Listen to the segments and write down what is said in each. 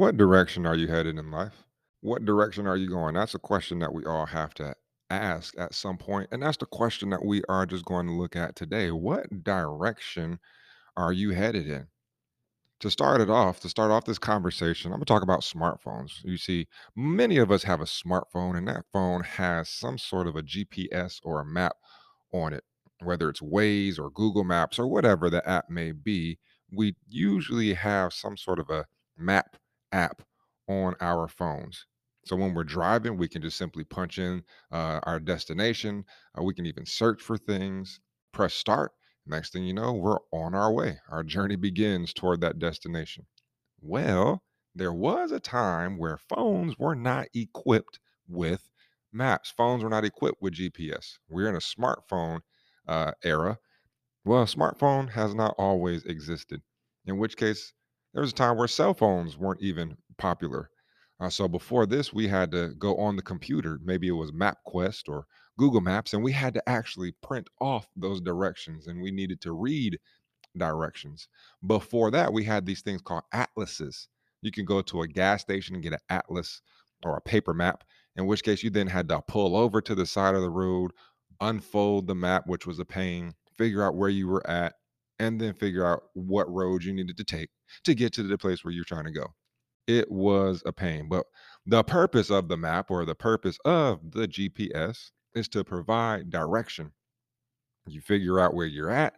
What direction are you headed in life? What direction are you going? That's a question that we all have to ask at some point, and that's the question that we are just going to look at today. What direction are you headed in? To start it off, to start off this conversation, I'm going to talk about smartphones. You see, many of us have a smartphone, and that phone has some sort of a GPS or a map on it, whether it's Waze or Google Maps or whatever the app may be. We usually have some sort of a map app on our phones. So when we're driving, we can just simply punch in uh, our destination. Uh, we can even search for things, press start. Next thing you know, we're on our way. Our journey begins toward that destination. Well, there was a time where phones were not equipped with maps. Phones were not equipped with GPS. We're in a smartphone uh, era. Well, a smartphone has not always existed, in which case, there was a time where cell phones weren't even popular. Uh, so before this, we had to go on the computer. Maybe it was MapQuest or Google Maps, and we had to actually print off those directions and we needed to read directions. Before that, we had these things called atlases. You can go to a gas station and get an atlas or a paper map, in which case you then had to pull over to the side of the road, unfold the map, which was a pain, figure out where you were at, and then figure out what road you needed to take to get to the place where you're trying to go. It was a pain, but the purpose of the map or the purpose of the GPS is to provide direction. You figure out where you're at,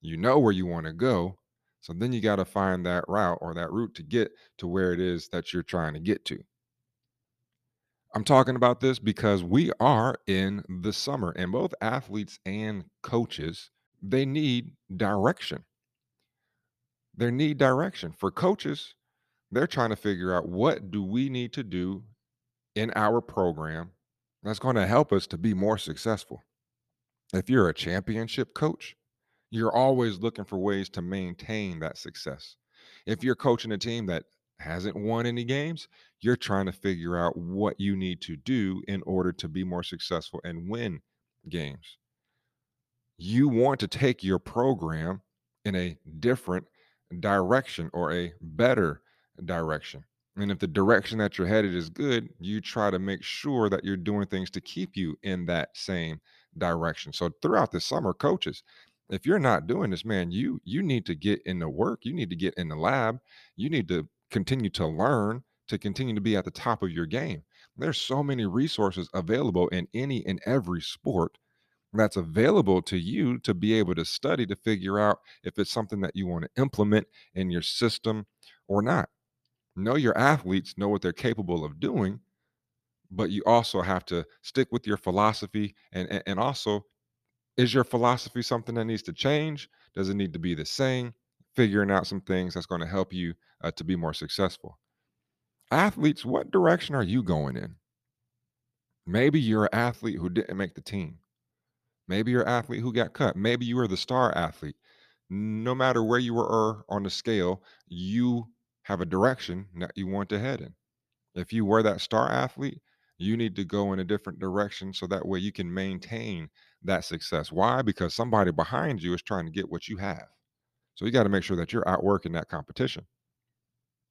you know where you want to go. So then you got to find that route or that route to get to where it is that you're trying to get to. I'm talking about this because we are in the summer and both athletes and coaches, they need direction. They need direction. For coaches, they're trying to figure out what do we need to do in our program that's going to help us to be more successful. If you're a championship coach, you're always looking for ways to maintain that success. If you're coaching a team that hasn't won any games, you're trying to figure out what you need to do in order to be more successful and win games. You want to take your program in a different direction or a better direction. And if the direction that you're headed is good, you try to make sure that you're doing things to keep you in that same direction. So throughout the summer, coaches, if you're not doing this, man, you you need to get in the work. You need to get in the lab. You need to continue to learn to continue to be at the top of your game. There's so many resources available in any and every sport that's available to you to be able to study to figure out if it's something that you want to implement in your system or not. Know your athletes, know what they're capable of doing, but you also have to stick with your philosophy and and, and also is your philosophy something that needs to change? Does it need to be the same? Figuring out some things that's going to help you uh, to be more successful. Athletes, what direction are you going in? Maybe you're an athlete who didn't make the team. Maybe you're an athlete who got cut. Maybe you were the star athlete. No matter where you were on the scale, you have a direction that you want to head in. If you were that star athlete, you need to go in a different direction so that way you can maintain that success. Why? Because somebody behind you is trying to get what you have. So you got to make sure that you're outworking that competition.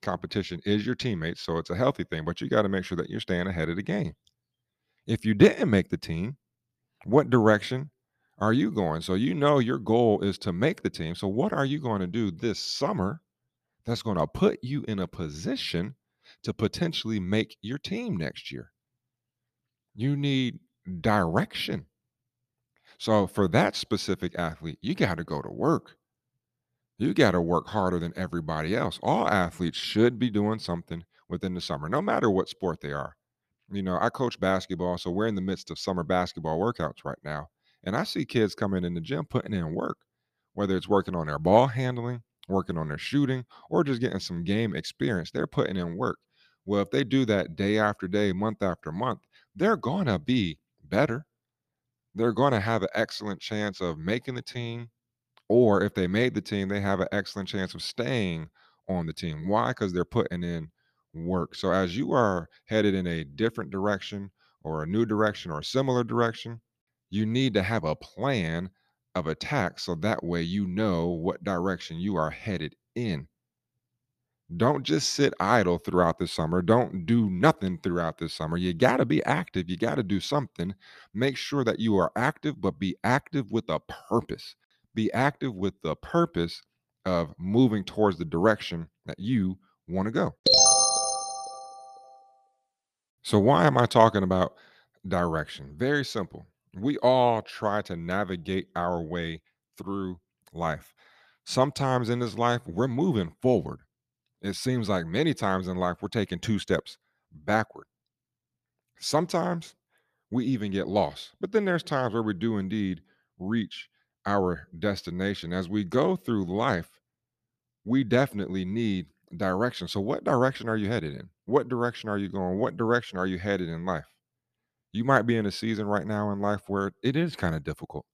Competition is your teammates, so it's a healthy thing, but you got to make sure that you're staying ahead of the game. If you didn't make the team, what direction are you going? So you know your goal is to make the team. So what are you going to do this summer that's going to put you in a position to potentially make your team next year? You need direction. So for that specific athlete, you got to go to work. You got to work harder than everybody else. All athletes should be doing something within the summer, no matter what sport they are. You know, I coach basketball, so we're in the midst of summer basketball workouts right now. And I see kids coming in the gym putting in work, whether it's working on their ball handling, working on their shooting, or just getting some game experience. They're putting in work. Well, if they do that day after day, month after month, they're going to be better. They're going to have an excellent chance of making the team. Or if they made the team, they have an excellent chance of staying on the team. Why? Because they're putting in work. So as you are headed in a different direction or a new direction or a similar direction, you need to have a plan of attack so that way you know what direction you are headed in. Don't just sit idle throughout the summer. Don't do nothing throughout the summer. You got to be active. You got to do something. Make sure that you are active, but be active with a purpose. Be active with the purpose of moving towards the direction that you want to go. So, why am I talking about direction? Very simple. We all try to navigate our way through life. Sometimes in this life, we're moving forward. It seems like many times in life, we're taking two steps backward. Sometimes we even get lost, but then there's times where we do indeed reach our destination. As we go through life, we definitely need direction. So, what direction are you headed in? What direction are you going? What direction are you headed in life? You might be in a season right now in life where it is kind of difficult,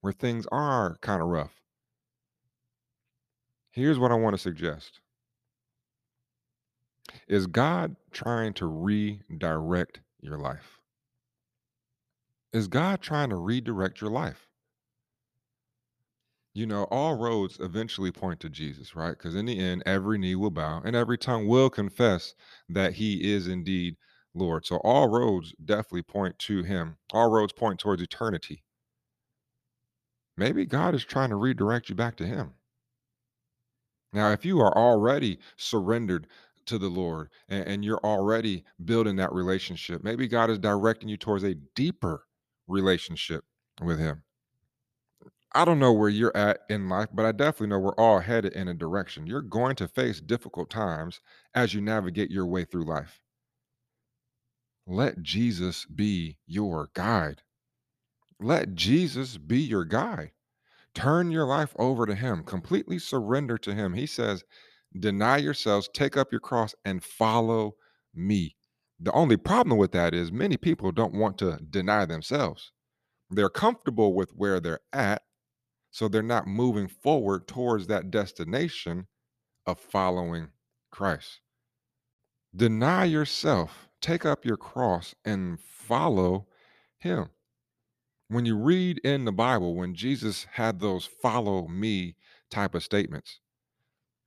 where things are kind of rough. Here's what I want to suggest Is God trying to redirect your life? Is God trying to redirect your life? You know, all roads eventually point to Jesus, right? Because in the end, every knee will bow and every tongue will confess that he is indeed Lord. So all roads definitely point to him. All roads point towards eternity. Maybe God is trying to redirect you back to him. Now, if you are already surrendered to the Lord and, and you're already building that relationship, maybe God is directing you towards a deeper relationship with him. I don't know where you're at in life, but I definitely know we're all headed in a direction. You're going to face difficult times as you navigate your way through life. Let Jesus be your guide. Let Jesus be your guide. Turn your life over to Him, completely surrender to Him. He says, Deny yourselves, take up your cross, and follow me. The only problem with that is many people don't want to deny themselves. They're comfortable with where they're at so they're not moving forward towards that destination of following Christ. Deny yourself, take up your cross, and follow Him. When you read in the Bible, when Jesus had those follow me type of statements,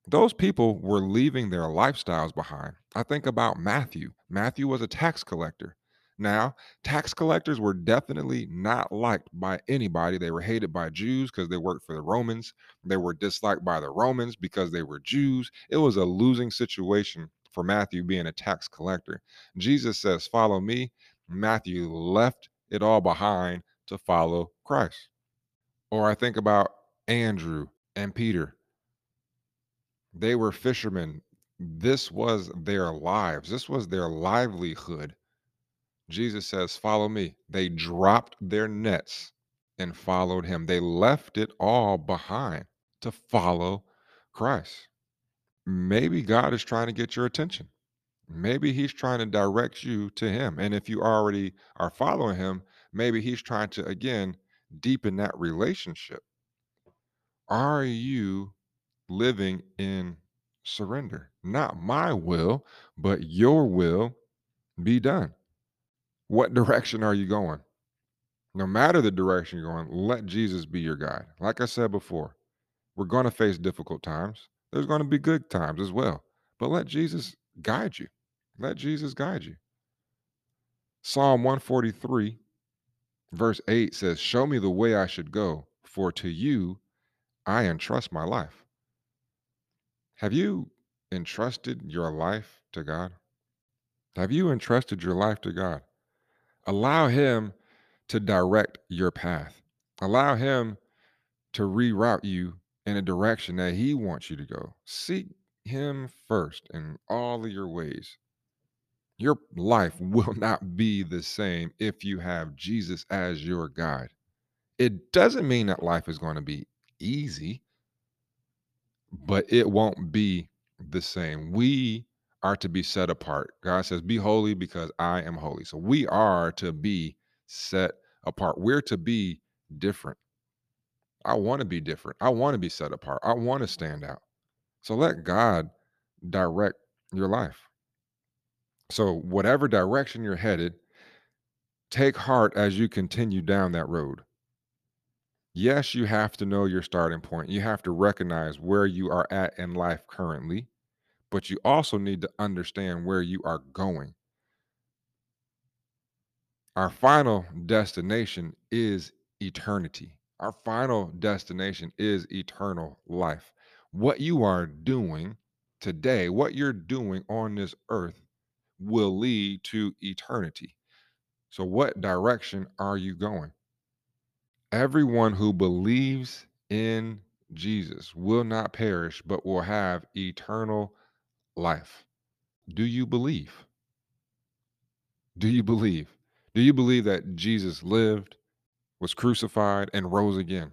those people were leaving their lifestyles behind. I think about Matthew. Matthew was a tax collector. Now, tax collectors were definitely not liked by anybody. They were hated by Jews because they worked for the Romans. They were disliked by the Romans because they were Jews. It was a losing situation for Matthew being a tax collector. Jesus says, Follow me. Matthew left it all behind to follow Christ. Or I think about Andrew and Peter. They were fishermen. This was their lives, this was their livelihood. Jesus says, Follow me. They dropped their nets and followed him. They left it all behind to follow Christ. Maybe God is trying to get your attention. Maybe he's trying to direct you to him. And if you already are following him, maybe he's trying to, again, deepen that relationship. Are you living in surrender? Not my will, but your will be done. What direction are you going? No matter the direction you're going, let Jesus be your guide. Like I said before, we're going to face difficult times. There's going to be good times as well. But let Jesus guide you. Let Jesus guide you. Psalm 143, verse 8 says, Show me the way I should go, for to you I entrust my life. Have you entrusted your life to God? Have you entrusted your life to God? Allow Him to direct your path. Allow Him to reroute you in a direction that He wants you to go. Seek Him first in all of your ways. Your life will not be the same if you have Jesus as your guide. It doesn't mean that life is going to be easy, but it won't be the same. We are to be set apart. God says, Be holy because I am holy. So we are to be set apart. We're to be different. I want to be different. I want to be set apart. I want to stand out. So let God direct your life. So, whatever direction you're headed, take heart as you continue down that road. Yes, you have to know your starting point. You have to recognize where you are at in life currently, but you also need to understand where you are going. Our final destination is eternity. Our final destination is eternal life. What you are doing today, what you're doing on this earth, will lead to eternity. So, what direction are you going? Everyone who believes in Jesus will not perish, but will have eternal life. Do you believe? Do you believe? Do you believe that Jesus lived, was crucified, and rose again?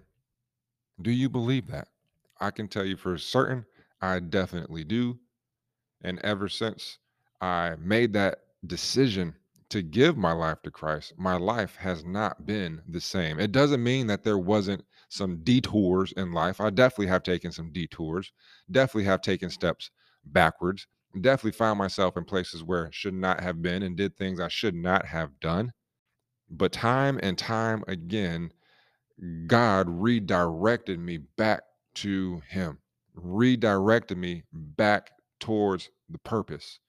Do you believe that? I can tell you for certain, I definitely do. And ever since I made that decision to give my life to Christ, my life has not been the same. It doesn't mean that there wasn't some detours in life. I definitely have taken some detours, definitely have taken steps backwards, definitely found myself in places where I should not have been and did things I should not have done. But time and time again, God redirected me back to Him, redirected me back towards the purpose.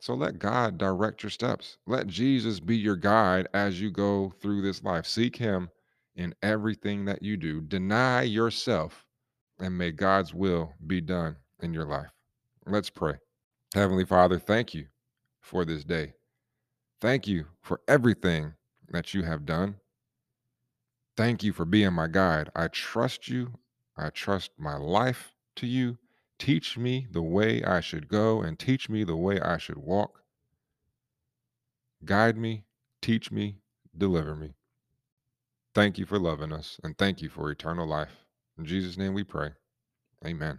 So let God direct your steps. Let Jesus be your guide as you go through this life. Seek Him in everything that you do. Deny yourself, and may God's will be done in your life. Let's pray. Heavenly Father, thank you for this day. Thank you for everything that you have done. Thank you for being my guide. I trust you. I trust my life to you. Teach me the way I should go and teach me the way I should walk. Guide me, teach me, deliver me. Thank you for loving us and thank you for eternal life. In Jesus' name we pray. Amen.